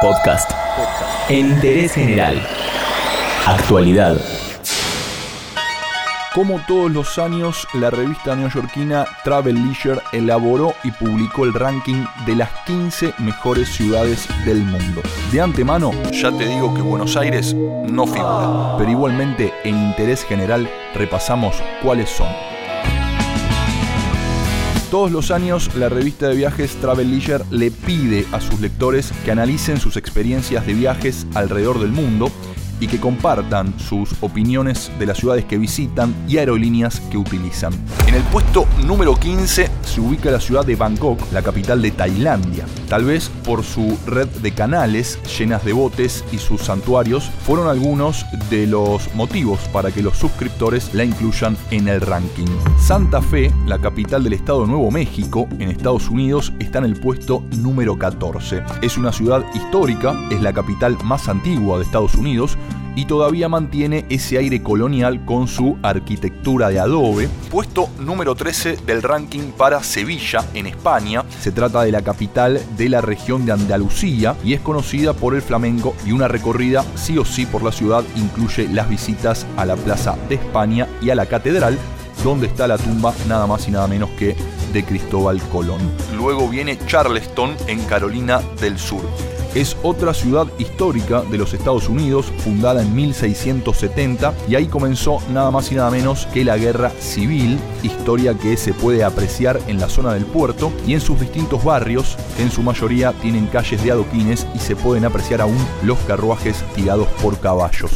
Podcast. En interés general. Actualidad. Como todos los años, la revista neoyorquina Travel Leisure elaboró y publicó el ranking de las 15 mejores ciudades del mundo. De antemano, ya te digo que Buenos Aires no figura, pero igualmente en interés general repasamos cuáles son. Todos los años, la revista de viajes Travel Leisure le pide a sus lectores que analicen sus experiencias de viajes alrededor del mundo y que compartan sus opiniones de las ciudades que visitan y aerolíneas que utilizan. En el puesto número 15 se ubica la ciudad de Bangkok, la capital de Tailandia. Tal vez por su red de canales llenas de botes y sus santuarios fueron algunos de los motivos para que los suscriptores la incluyan en el ranking. Santa Fe, la capital del estado Nuevo México, en Estados Unidos, está en el puesto número 14. Es una ciudad histórica, es la capital más antigua de Estados Unidos, y todavía mantiene ese aire colonial con su arquitectura de adobe. Puesto número 13 del ranking para Sevilla, en España. Se trata de la capital de la región de Andalucía y es conocida por el flamenco y una recorrida sí o sí por la ciudad incluye las visitas a la Plaza de España y a la Catedral, donde está la tumba nada más y nada menos que de Cristóbal Colón. Luego viene Charleston en Carolina del Sur es otra ciudad histórica de los Estados Unidos, fundada en 1670, y ahí comenzó nada más y nada menos que la Guerra Civil, historia que se puede apreciar en la zona del puerto y en sus distintos barrios, que en su mayoría tienen calles de adoquines y se pueden apreciar aún los carruajes tirados por caballos.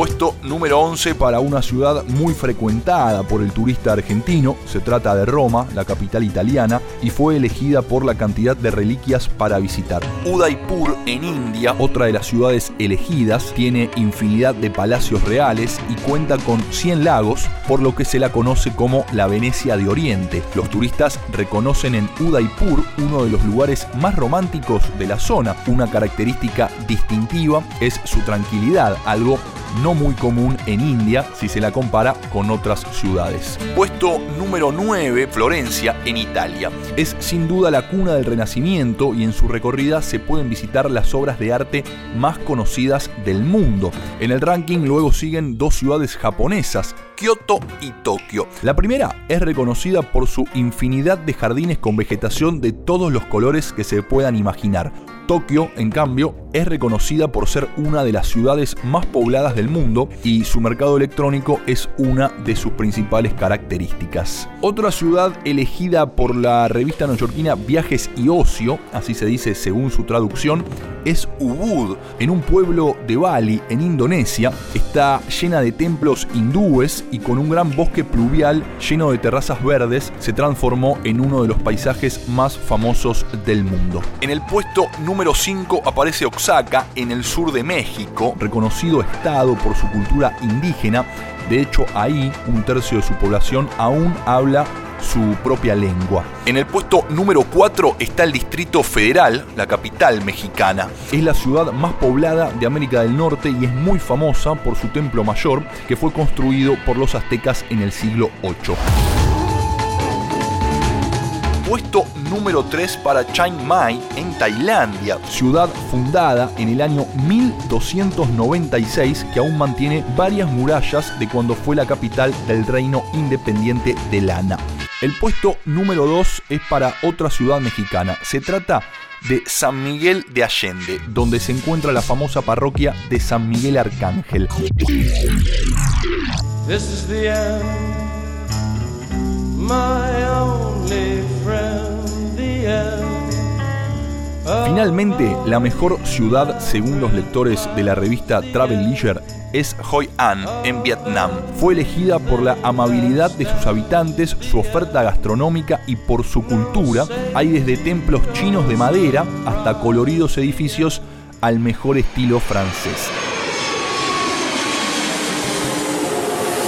Puesto número 11 para una ciudad muy frecuentada por el turista argentino. Se trata de Roma, la capital italiana, y fue elegida por la cantidad de reliquias para visitar. Udaipur en India, otra de las ciudades elegidas, tiene infinidad de palacios reales y cuenta con 100 lagos, por lo que se la conoce como la Venecia de Oriente. Los turistas reconocen en Udaipur uno de los lugares más románticos de la zona. Una característica distintiva es su tranquilidad, algo no muy común en India si se la compara con otras ciudades. Puesto número 9, Florencia, en Italia. Es sin duda la cuna del Renacimiento y en su recorrida se pueden visitar las obras de arte más conocidas del mundo. En el ranking luego siguen dos ciudades japonesas, Kioto y Tokio. La primera es reconocida por su infinidad de jardines con vegetación de todos los colores que se puedan imaginar. Tokio, en cambio, es reconocida por ser una de las ciudades más pobladas del mundo y su mercado electrónico es una de sus principales características. Otra ciudad elegida por la revista neoyorquina Viajes y Ocio, así se dice según su traducción, es Ubud, en un pueblo de Bali, en Indonesia. Está llena de templos hindúes y con un gran bosque pluvial lleno de terrazas verdes, se transformó en uno de los paisajes más famosos del mundo. En el puesto número 5 aparece Oaxaca, en el sur de México, reconocido estado por su cultura indígena. De hecho, ahí un tercio de su población aún habla su propia lengua. En el puesto número 4 está el Distrito Federal, la capital mexicana. Es la ciudad más poblada de América del Norte y es muy famosa por su templo mayor que fue construido por los aztecas en el siglo VIII puesto número 3 para Chiang Mai en Tailandia, ciudad fundada en el año 1296 que aún mantiene varias murallas de cuando fue la capital del reino independiente de Lana. El puesto número 2 es para otra ciudad mexicana. Se trata de San Miguel de Allende, donde se encuentra la famosa parroquia de San Miguel Arcángel. Finalmente, la mejor ciudad según los lectores de la revista Travel Leisure es Hoi An, en Vietnam. Fue elegida por la amabilidad de sus habitantes, su oferta gastronómica y por su cultura. Hay desde templos chinos de madera hasta coloridos edificios al mejor estilo francés.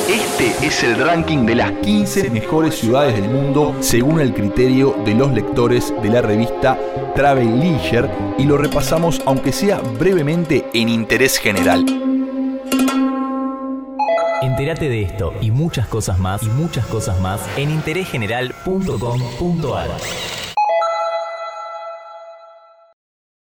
Este es el ranking de las 15 mejores ciudades del mundo según el criterio de los lectores de la revista Travel y lo repasamos aunque sea brevemente en interés general. Entérate de esto y muchas cosas más y muchas cosas más en.